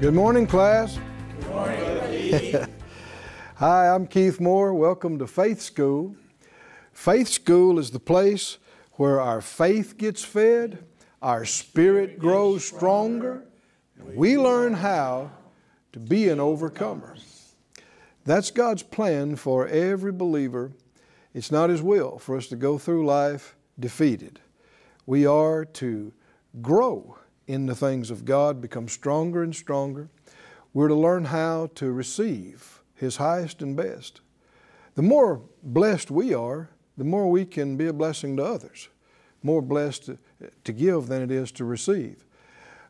Good morning, class. Good morning. Hi, I'm Keith Moore. Welcome to Faith School. Faith School is the place where our faith gets fed, our spirit grows stronger, and we learn how to be an overcomer. That's God's plan for every believer. It's not His will for us to go through life defeated. We are to grow in the things of God, become stronger and stronger. We're to learn how to receive His highest and best. The more blessed we are, the more we can be a blessing to others. More blessed to, give than it is to receive.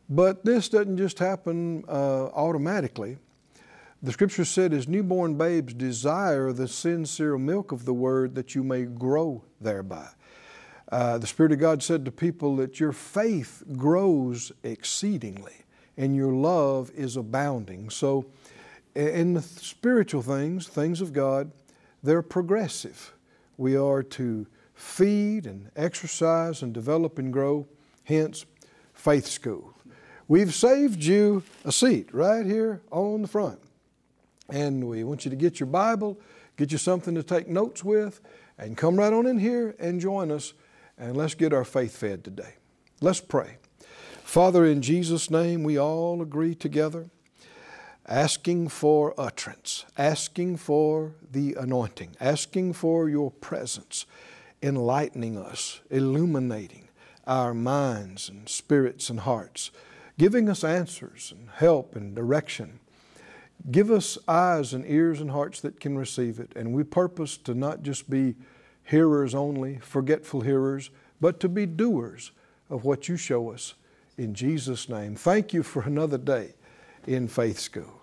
But this doesn't just happen uh, automatically. The scripture said, as newborn babes desire the sincere milk of the word that you may grow thereby. Uh, the Spirit of God said to people that your faith grows exceedingly and your love is abounding. So, in the spiritual things, things of God, they're progressive. We are to feed and exercise and develop and grow, hence, faith school. We've saved you a seat right here on the front. And we want you to get your Bible, get you something to take notes with, and come right on in here and join us and let's get our faith fed today. Let's pray. Father, in Jesus' name, we all agree together, asking for utterance, asking for the anointing, asking for your presence, enlightening us, illuminating our minds and spirits and hearts, giving us answers and help and direction. Give us eyes and ears and hearts that can receive it. And we purpose to not just be hearers only, forgetful hearers, but to be doers of what you show us. In Jesus' name, thank you for another day in Faith School.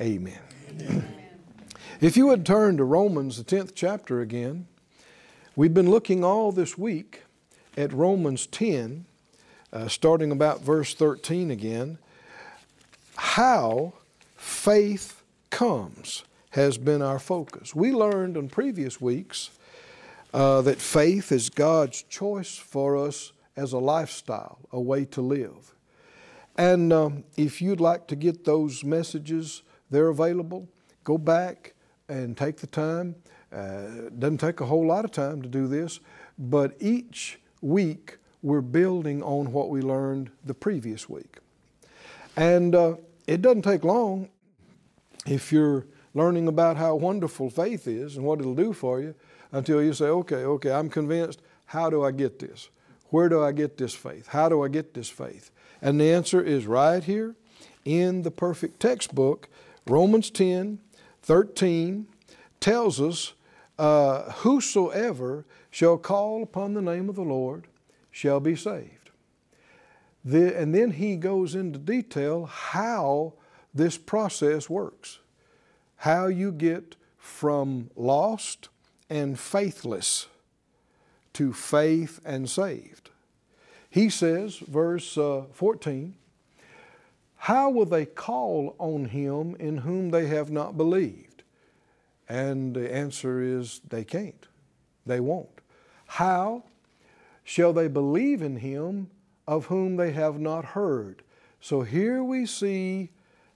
Amen. Amen. if you would turn to Romans, the 10th chapter again, we've been looking all this week at Romans 10, uh, starting about verse 13 again. How faith comes has been our focus. We learned in previous weeks uh, that faith is God's choice for us as a lifestyle, a way to live. And um, if you'd like to get those messages, they're available. Go back and take the time. Uh, doesn't take a whole lot of time to do this, but each week we're building on what we learned the previous week. And uh, it doesn't take long if you're learning about how wonderful faith is and what it'll do for you until you say, okay, okay, I'm convinced. How do I get this? Where do I get this faith? How do I get this faith? And the answer is right here in the perfect textbook. Romans 10 13 tells us, uh, Whosoever shall call upon the name of the Lord shall be saved. The, and then he goes into detail how this process works, how you get from lost and faithless to faith and saved. He says, verse uh, 14, How will they call on him in whom they have not believed? And the answer is they can't. They won't. How shall they believe in him of whom they have not heard? So here we see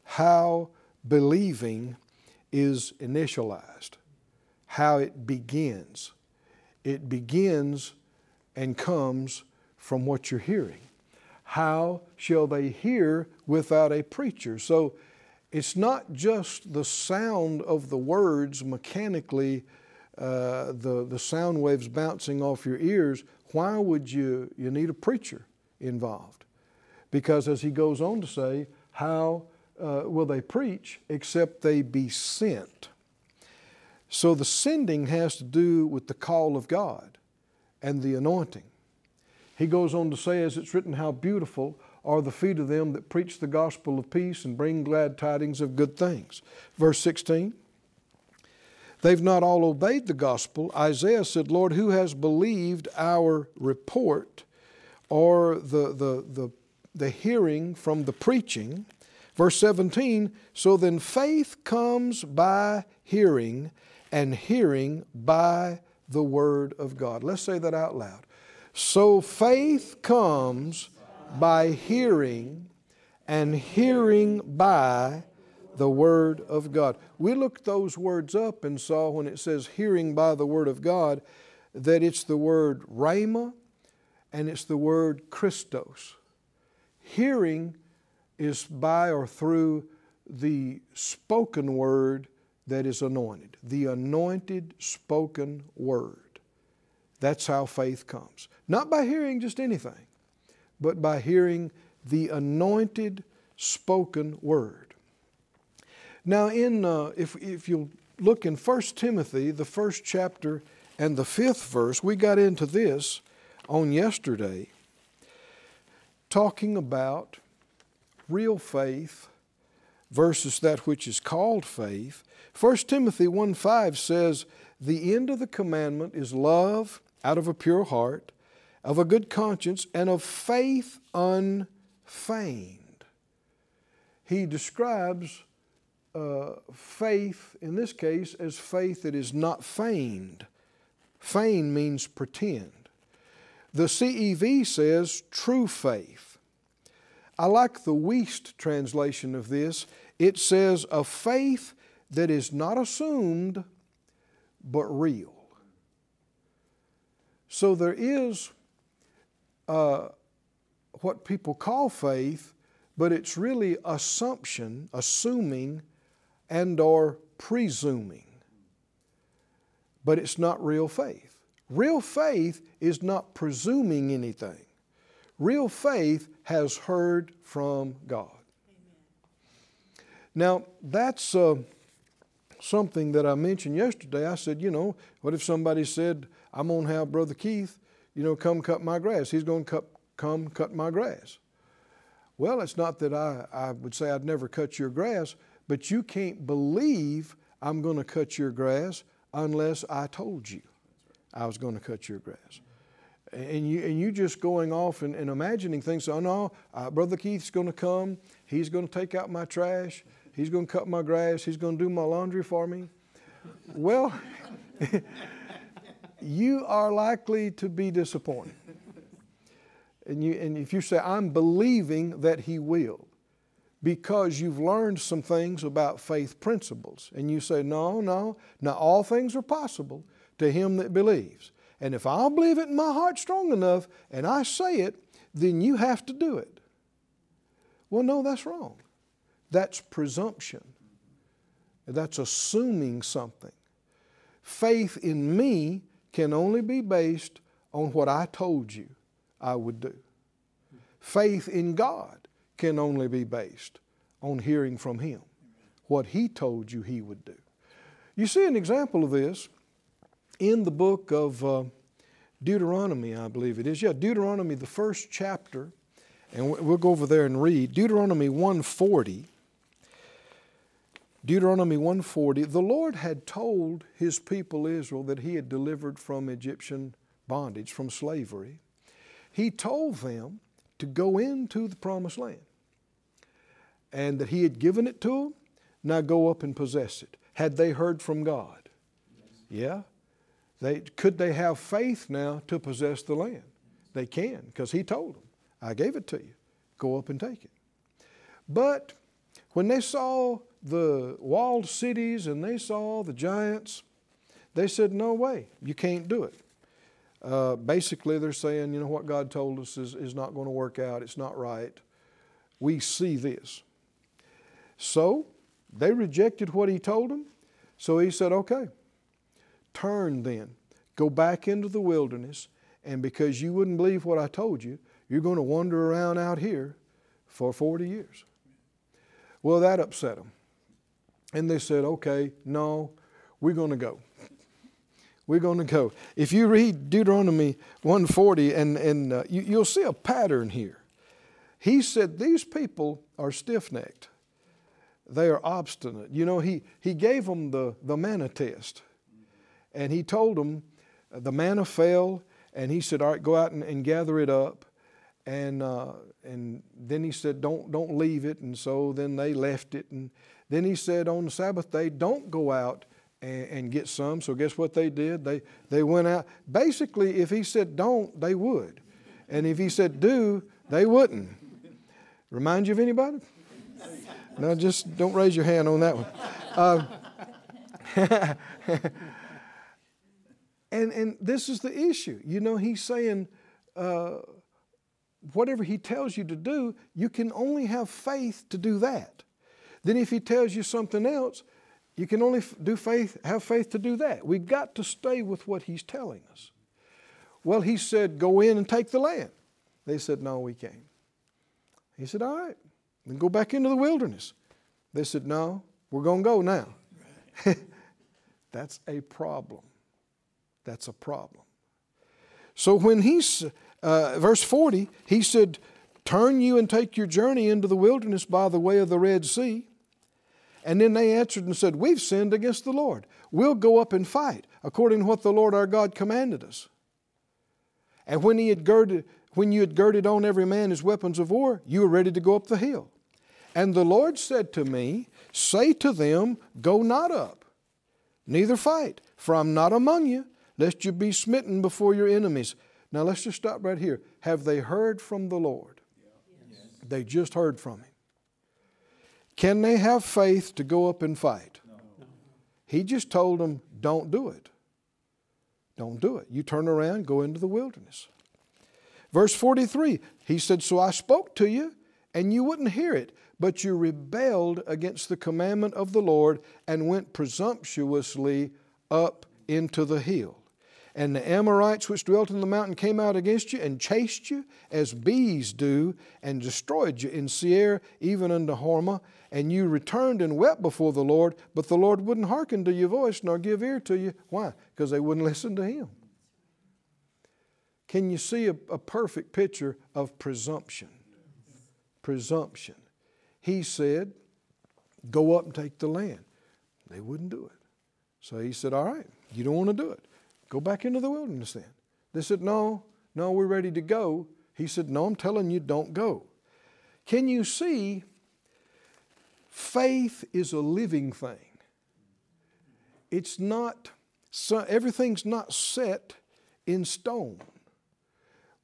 how believing is initialized how it begins. It begins and comes from what you're hearing. How shall they hear without a preacher? So it's not just the sound of the words mechanically, uh, the, the sound waves bouncing off your ears. Why would you, you need a preacher involved? Because as he goes on to say, how uh, will they preach except they be sent? So the sending has to do with the call of God and the anointing. He goes on to say, as it's written, how beautiful are the feet of them that preach the gospel of peace and bring glad tidings of good things. Verse 16. They've not all obeyed the gospel. Isaiah said, Lord, who has believed our report or the, the, the, the hearing from the preaching? Verse 17, so then faith comes by hearing, and hearing by the Word of God. Let's say that out loud. So faith comes by hearing, and hearing by the Word of God. We looked those words up and saw when it says hearing by the Word of God that it's the word rhema and it's the word Christos. Hearing is by or through the spoken word that is anointed, the anointed spoken word. That's how faith comes. Not by hearing just anything, but by hearing the anointed spoken word. Now, in, uh, if, if you'll look in 1 Timothy, the first chapter and the fifth verse, we got into this on yesterday, talking about real faith versus that which is called faith. 1 Timothy 1 5 says, The end of the commandment is love out of a pure heart, of a good conscience, and of faith unfeigned. He describes uh, faith, in this case, as faith that is not feigned. Feign means pretend. The CEV says true faith. I like the Wuest translation of this. It says a faith that is not assumed but real. So there is uh, what people call faith, but it's really assumption, assuming, and or presuming. But it's not real faith. Real faith is not presuming anything. Real faith has heard from God. Now, that's uh, something that I mentioned yesterday. I said, you know, what if somebody said, I'm going to have Brother Keith, you know, come cut my grass? He's going to come cut my grass. Well, it's not that I, I would say I'd never cut your grass, but you can't believe I'm going to cut your grass unless I told you I was going to cut your grass. And you, and you just going off and, and imagining things. Oh, no, uh, Brother Keith's going to come. He's going to take out my trash. He's going to cut my grass. He's going to do my laundry for me. well, you are likely to be disappointed. And, you, and if you say, I'm believing that He will, because you've learned some things about faith principles. And you say, no, no, now all things are possible to him that believes. And if I'll believe it in my heart strong enough and I say it, then you have to do it. Well, no, that's wrong. That's presumption. That's assuming something. Faith in me can only be based on what I told you I would do. Faith in God can only be based on hearing from Him what He told you He would do. You see an example of this in the book of uh, Deuteronomy, I believe it is. Yeah, Deuteronomy, the first chapter, and we'll go over there and read. Deuteronomy 140. Deuteronomy 140, the Lord had told his people Israel that he had delivered from Egyptian bondage, from slavery. He told them to go into the promised land and that he had given it to them. Now go up and possess it. Had they heard from God? Yeah. They, could they have faith now to possess the land? They can, because he told them, I gave it to you. Go up and take it. But when they saw the walled cities and they saw the giants, they said, No way, you can't do it. Uh, basically, they're saying, you know, what God told us is, is not going to work out, it's not right. We see this. So they rejected what he told them. So he said, okay, turn then, go back into the wilderness, and because you wouldn't believe what I told you, you're going to wander around out here for 40 years. Well, that upset them. And they said, okay, no, we're going to go. We're going to go. If you read Deuteronomy 140, and, and uh, you, you'll see a pattern here. He said, These people are stiff necked they are obstinate. You know, he, he gave them the, the manna test. And he told them the manna fell, and he said, All right, go out and, and gather it up. And, uh, and then he said, don't, don't leave it. And so then they left it. And then he said, On the Sabbath day, don't go out and, and get some. So guess what they did? They, they went out. Basically, if he said don't, they would. And if he said do, they wouldn't. Remind you of anybody? No, just don't raise your hand on that one. Uh, and, and this is the issue. You know, he's saying, uh, whatever he tells you to do, you can only have faith to do that. Then if he tells you something else, you can only do faith, have faith to do that. We've got to stay with what he's telling us. Well, he said, go in and take the land. They said, no, we can't. He said, all right, then go back into the wilderness. They said, no, we're going to go now. That's a problem. That's a problem. So when he's, uh, verse 40, he said, Turn you and take your journey into the wilderness by the way of the Red Sea. And then they answered and said, We've sinned against the Lord. We'll go up and fight according to what the Lord our God commanded us. And when, he had girded, when you had girded on every man his weapons of war, you were ready to go up the hill. And the Lord said to me, Say to them, Go not up, neither fight, for I'm not among you, lest you be smitten before your enemies. Now let's just stop right here. Have they heard from the Lord? Yes. They just heard from Him. Can they have faith to go up and fight? No. He just told them, don't do it. Don't do it. You turn around, go into the wilderness. Verse 43, he said, So I spoke to you, and you wouldn't hear it, but you rebelled against the commandment of the Lord and went presumptuously up into the hill. And the Amorites which dwelt in the mountain came out against you and chased you as bees do, and destroyed you in Seir, even unto Hormah. And you returned and wept before the Lord, but the Lord wouldn't hearken to your voice nor give ear to you. Why? Because they wouldn't listen to Him. Can you see a, a perfect picture of presumption? Presumption. He said, Go up and take the land. They wouldn't do it. So he said, All right, you don't want to do it. Go back into the wilderness then. They said, No, no, we're ready to go. He said, No, I'm telling you, don't go. Can you see? Faith is a living thing. It's not, so everything's not set in stone.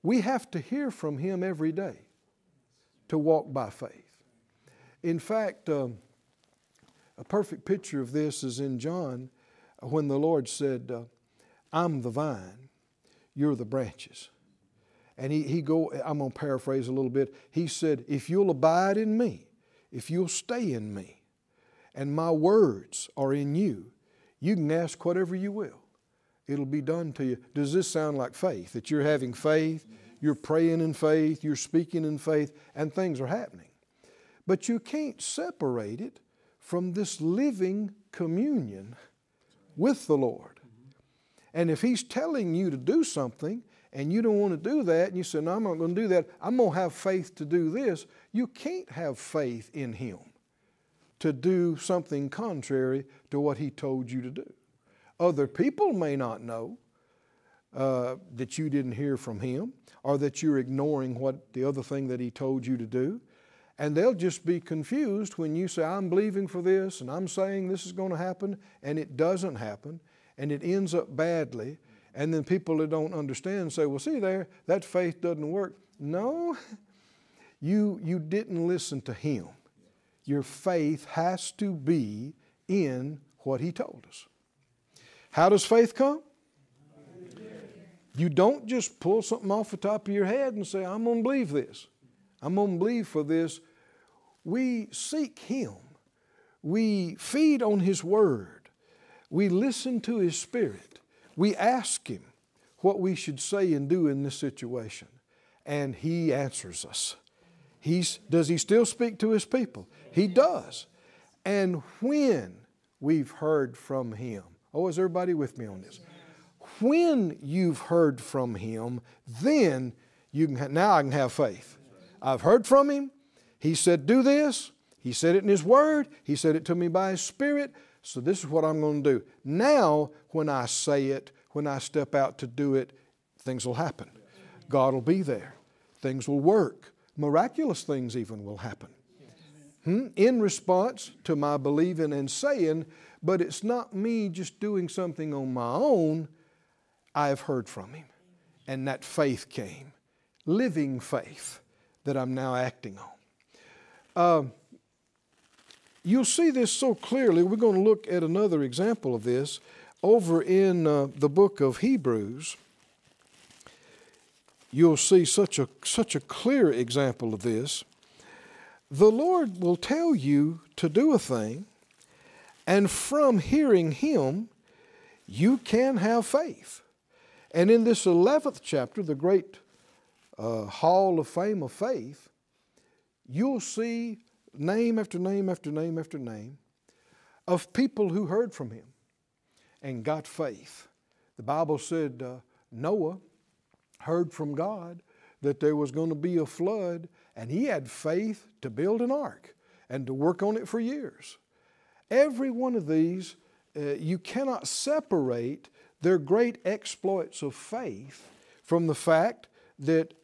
We have to hear from Him every day to walk by faith. In fact, um, a perfect picture of this is in John when the Lord said, uh, I'm the vine, you're the branches. And he, he go, I'm going to paraphrase a little bit. He said, If you'll abide in me, if you'll stay in me, and my words are in you, you can ask whatever you will. It'll be done to you. Does this sound like faith? That you're having faith, you're praying in faith, you're speaking in faith, and things are happening. But you can't separate it from this living communion with the Lord. And if He's telling you to do something and you don't want to do that, and you say, No, I'm not going to do that, I'm going to have faith to do this, you can't have faith in Him to do something contrary to what He told you to do. Other people may not know uh, that you didn't hear from Him or that you're ignoring what the other thing that He told you to do. And they'll just be confused when you say, I'm believing for this and I'm saying this is going to happen, and it doesn't happen and it ends up badly. And then people that don't understand say, well, see there, that faith doesn't work. No, you, you didn't listen to him. Your faith has to be in what he told us. How does faith come? You don't just pull something off the top of your head and say, I'm going to believe this. I'm going to believe for this. We seek Him. We feed on His Word. We listen to His Spirit. We ask Him what we should say and do in this situation. And He answers us. He's, does He still speak to His people? He does. And when we've heard from Him, oh, is everybody with me on this? When you've heard from Him, then you can, now I can have faith. I've heard from Him. He said, do this. He said it in His Word. He said it to me by His Spirit. So this is what I'm going to do. Now, when I say it, when I step out to do it, things will happen. God will be there. Things will work. Miraculous things even will happen. Hmm? In response to my believing and saying, but it's not me just doing something on my own. I've heard from Him. And that faith came. Living faith that I'm now acting on. Um, you'll see this so clearly. We're going to look at another example of this over in uh, the book of Hebrews. You'll see such a, such a clear example of this. The Lord will tell you to do a thing, and from hearing Him, you can have faith. And in this 11th chapter, the great uh, hall of fame of faith, you'll see name after name after name after name of people who heard from him and got faith. The Bible said uh, Noah heard from God that there was going to be a flood, and he had faith to build an ark and to work on it for years. Every one of these, uh, you cannot separate their great exploits of faith from the fact that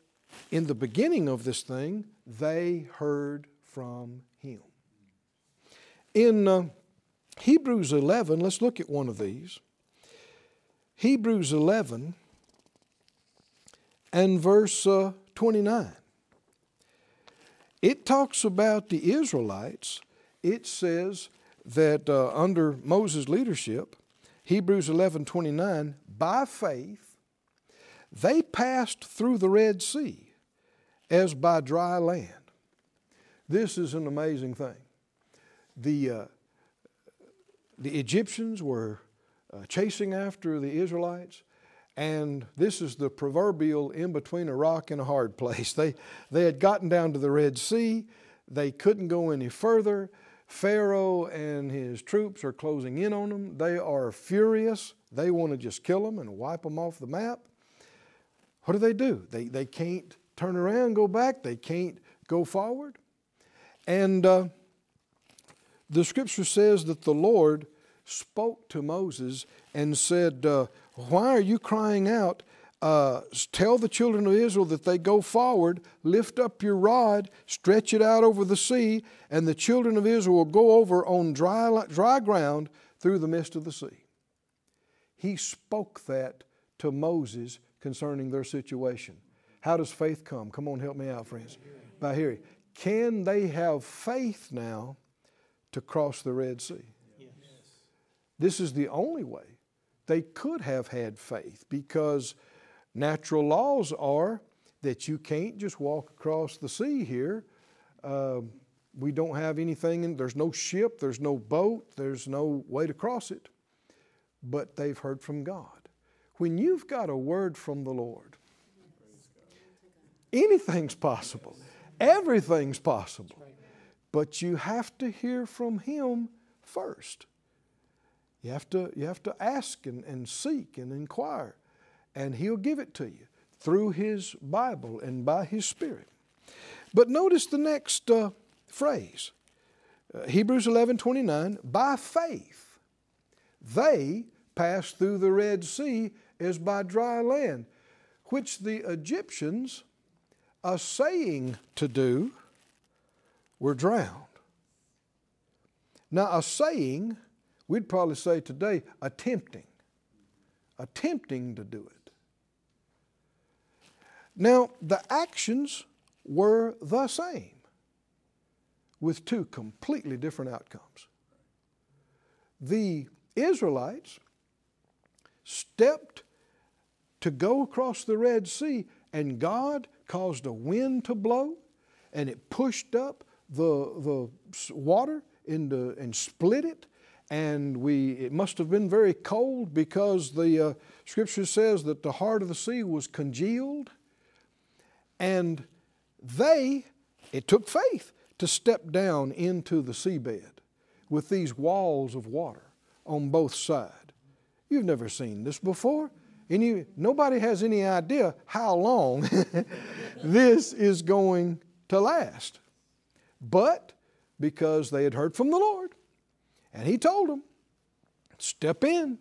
in the beginning of this thing, they heard from Him. In uh, Hebrews 11, let's look at one of these. Hebrews 11 and verse uh, 29. It talks about the Israelites. It says that uh, under Moses' leadership, Hebrews 11 29, by faith, they passed through the Red Sea as by dry land. This is an amazing thing. The, uh, the Egyptians were uh, chasing after the Israelites, and this is the proverbial in between a rock and a hard place. They, they had gotten down to the Red Sea, they couldn't go any further. Pharaoh and his troops are closing in on them. They are furious. They want to just kill them and wipe them off the map. What do they do? They, they can't turn around, go back. They can't go forward. And uh, the scripture says that the Lord spoke to Moses and said, uh, Why are you crying out? Uh, tell the children of Israel that they go forward, lift up your rod, stretch it out over the sea, and the children of Israel will go over on dry, dry ground through the midst of the sea. He spoke that to Moses concerning their situation. How does faith come? Come on, help me out, friends. By hearing. Can they have faith now to cross the Red Sea? Yes. This is the only way they could have had faith because natural laws are that you can't just walk across the sea here. Uh, we don't have anything, in, there's no ship, there's no boat, there's no way to cross it. But they've heard from God. When you've got a word from the Lord, anything's possible. Everything's possible. But you have to hear from Him first. You have to, you have to ask and, and seek and inquire, and He'll give it to you through His Bible and by His Spirit. But notice the next uh, phrase uh, Hebrews 11 29, by faith they passed through the Red Sea as by dry land, which the Egyptians assaying to do we're drowned. Now, a saying, we'd probably say today, attempting. Attempting to do it. Now, the actions were the same with two completely different outcomes. The Israelites stepped to go across the Red Sea, and God caused a wind to blow, and it pushed up the, the water into, and split it. And we, it must have been very cold because the uh, scripture says that the heart of the sea was congealed. And they, it took faith to step down into the seabed with these walls of water on both sides. You've never seen this before. Nobody has any idea how long this is going to last. But because they had heard from the Lord, and He told them, step in,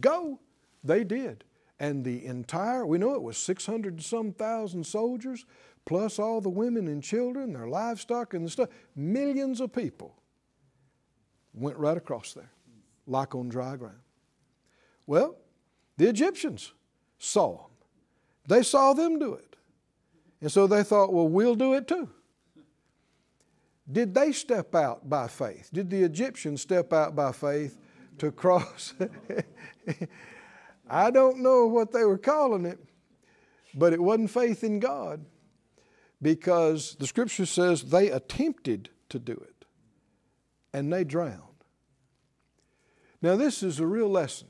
go, they did. And the entire, we know it was 600 and some thousand soldiers, plus all the women and children, their livestock and the stuff, millions of people went right across there, like on dry ground. Well, the Egyptians saw them. They saw them do it. And so they thought, well, we'll do it too. Did they step out by faith? Did the Egyptians step out by faith to cross? I don't know what they were calling it, but it wasn't faith in God because the scripture says they attempted to do it and they drowned. Now, this is a real lesson,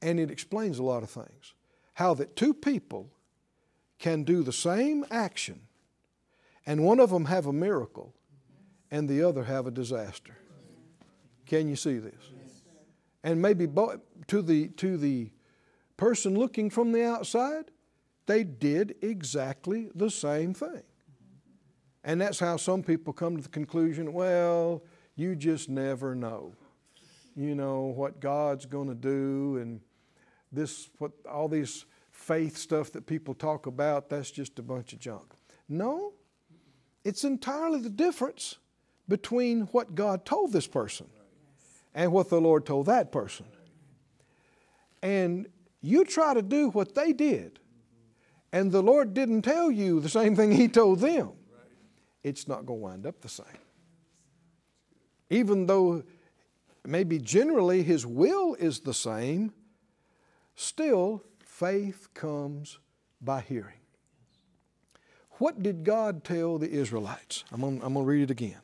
and it explains a lot of things. How that two people can do the same action, and one of them have a miracle, and the other have a disaster. Can you see this? And maybe to the, to the person looking from the outside, they did exactly the same thing. And that's how some people come to the conclusion well, you just never know. You know what God's going to do, and this, what all these faith stuff that people talk about, that's just a bunch of junk. No, it's entirely the difference between what God told this person and what the Lord told that person. And you try to do what they did, and the Lord didn't tell you the same thing He told them, it's not going to wind up the same. Even though maybe generally His will is the same, still faith comes by hearing. What did God tell the Israelites? I'm going, to read it again.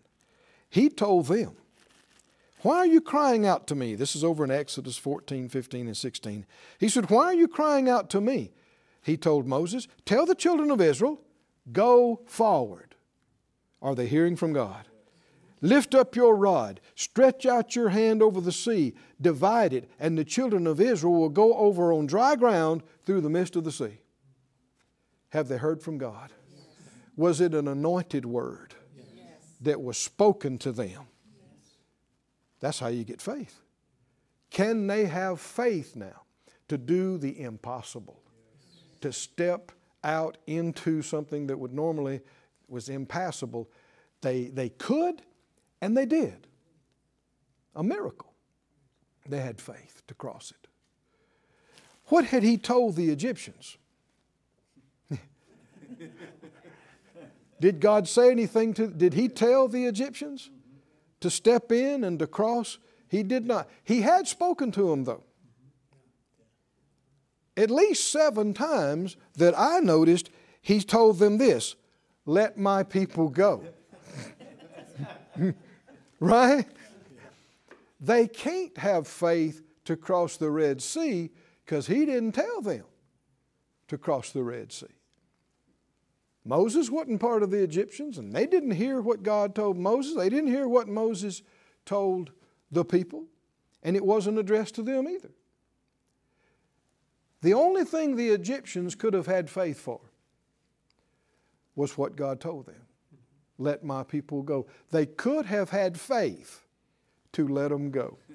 He told them, why are you crying out to me? This is over in Exodus 14, 15, and 16. He said, Why are you crying out to me? He told Moses, Tell the children of Israel, go forward. Are they hearing from God? Lift up your rod, stretch out your hand over the sea, divide it, and the children of Israel will go over on dry ground through the midst of the sea. Have they heard from God? Was it an anointed word that was spoken to them? That's how you get faith. Can they have faith now to do the impossible? To step out into something that would normally was impassable. They, they could and they did. A miracle. They had faith to cross it. What had he told the Egyptians? did God say anything to did he tell the Egyptians? to step in and to cross. He did not. He had spoken to them, though. At least seven times that I noticed, he told them this let my people go. right? They can't have faith to cross the Red Sea because he didn't tell them to cross the Red Sea. Moses wasn't part of the Egyptians, and they didn't hear what God told Moses. They didn't hear what Moses told the people, and it wasn't addressed to them either. The only thing the Egyptians could have had faith for was what God told them let my people go. They could have had faith to let them go.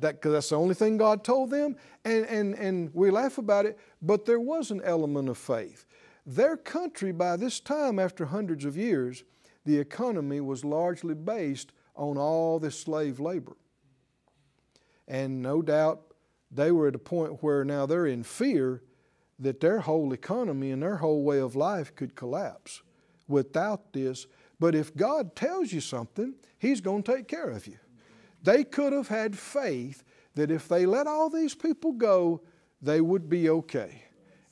That, cause that's the only thing God told them, and, and, and we laugh about it, but there was an element of faith. Their country, by this time, after hundreds of years, the economy was largely based on all this slave labor. And no doubt they were at a point where now they're in fear that their whole economy and their whole way of life could collapse without this. But if God tells you something, He's going to take care of you. They could have had faith that if they let all these people go, they would be okay.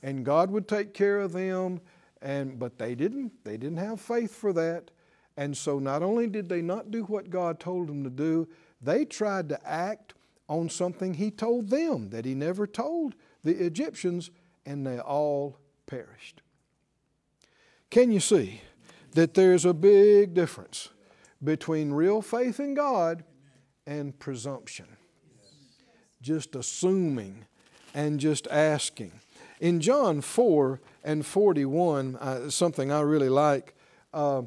And God would take care of them. And, but they didn't. They didn't have faith for that. And so not only did they not do what God told them to do, they tried to act on something He told them that He never told the Egyptians, and they all perished. Can you see that there's a big difference between real faith in God and presumption. Just assuming and just asking. In John 4 and 41, uh, something I really like, uh,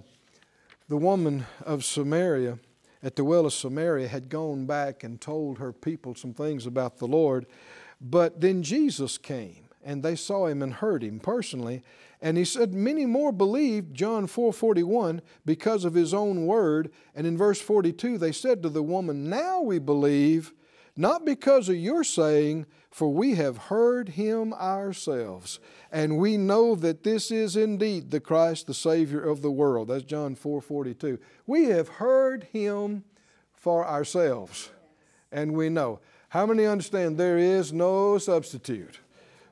the woman of Samaria at the well of Samaria had gone back and told her people some things about the Lord. But then Jesus came and they saw him and heard him personally. And he said, Many more believed, John 4 41, because of his own word. And in verse 42, they said to the woman, Now we believe not because of your saying, for we have heard him ourselves, and we know that this is indeed the Christ, the Savior of the world. That's John 4 42. We have heard him for ourselves, and we know. How many understand there is no substitute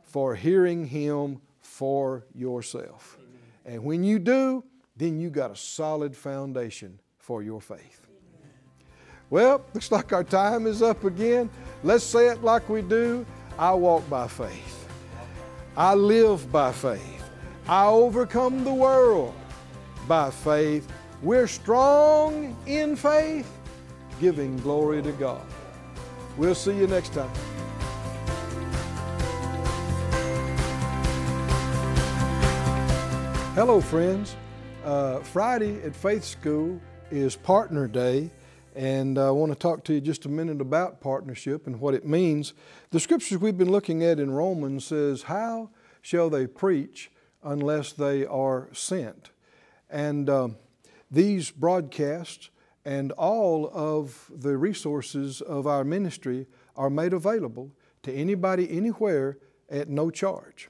for hearing him for yourself? And when you do, then you got a solid foundation for your faith. Well, looks like our time is up again. Let's say it like we do. I walk by faith. I live by faith. I overcome the world by faith. We're strong in faith, giving glory to God. We'll see you next time. Hello, friends. Uh, Friday at Faith School is Partner Day, and I want to talk to you just a minute about partnership and what it means. The scriptures we've been looking at in Romans says, "How shall they preach unless they are sent?" And uh, these broadcasts and all of the resources of our ministry are made available to anybody anywhere at no charge.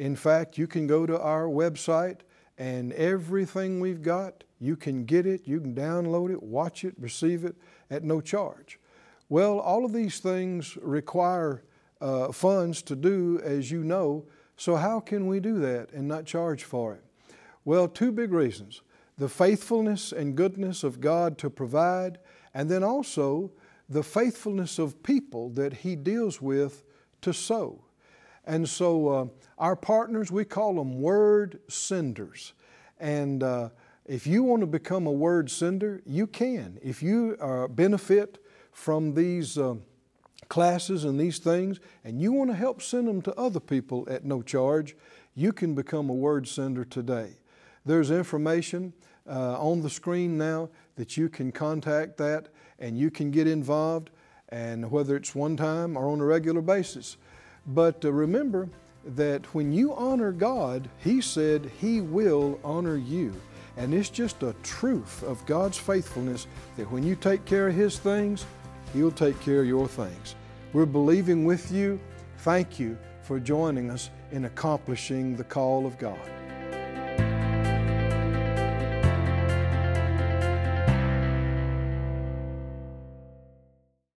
In fact, you can go to our website and everything we've got, you can get it, you can download it, watch it, receive it at no charge. Well, all of these things require uh, funds to do, as you know, so how can we do that and not charge for it? Well, two big reasons the faithfulness and goodness of God to provide, and then also the faithfulness of people that He deals with to sow. And so, uh, our partners, we call them word senders. And uh, if you want to become a word sender, you can. If you uh, benefit from these uh, classes and these things, and you want to help send them to other people at no charge, you can become a word sender today. There's information uh, on the screen now that you can contact that and you can get involved, and whether it's one time or on a regular basis. But uh, remember that when you honor God, He said He will honor you. And it's just a truth of God's faithfulness that when you take care of His things, He'll take care of your things. We're believing with you. Thank you for joining us in accomplishing the call of God.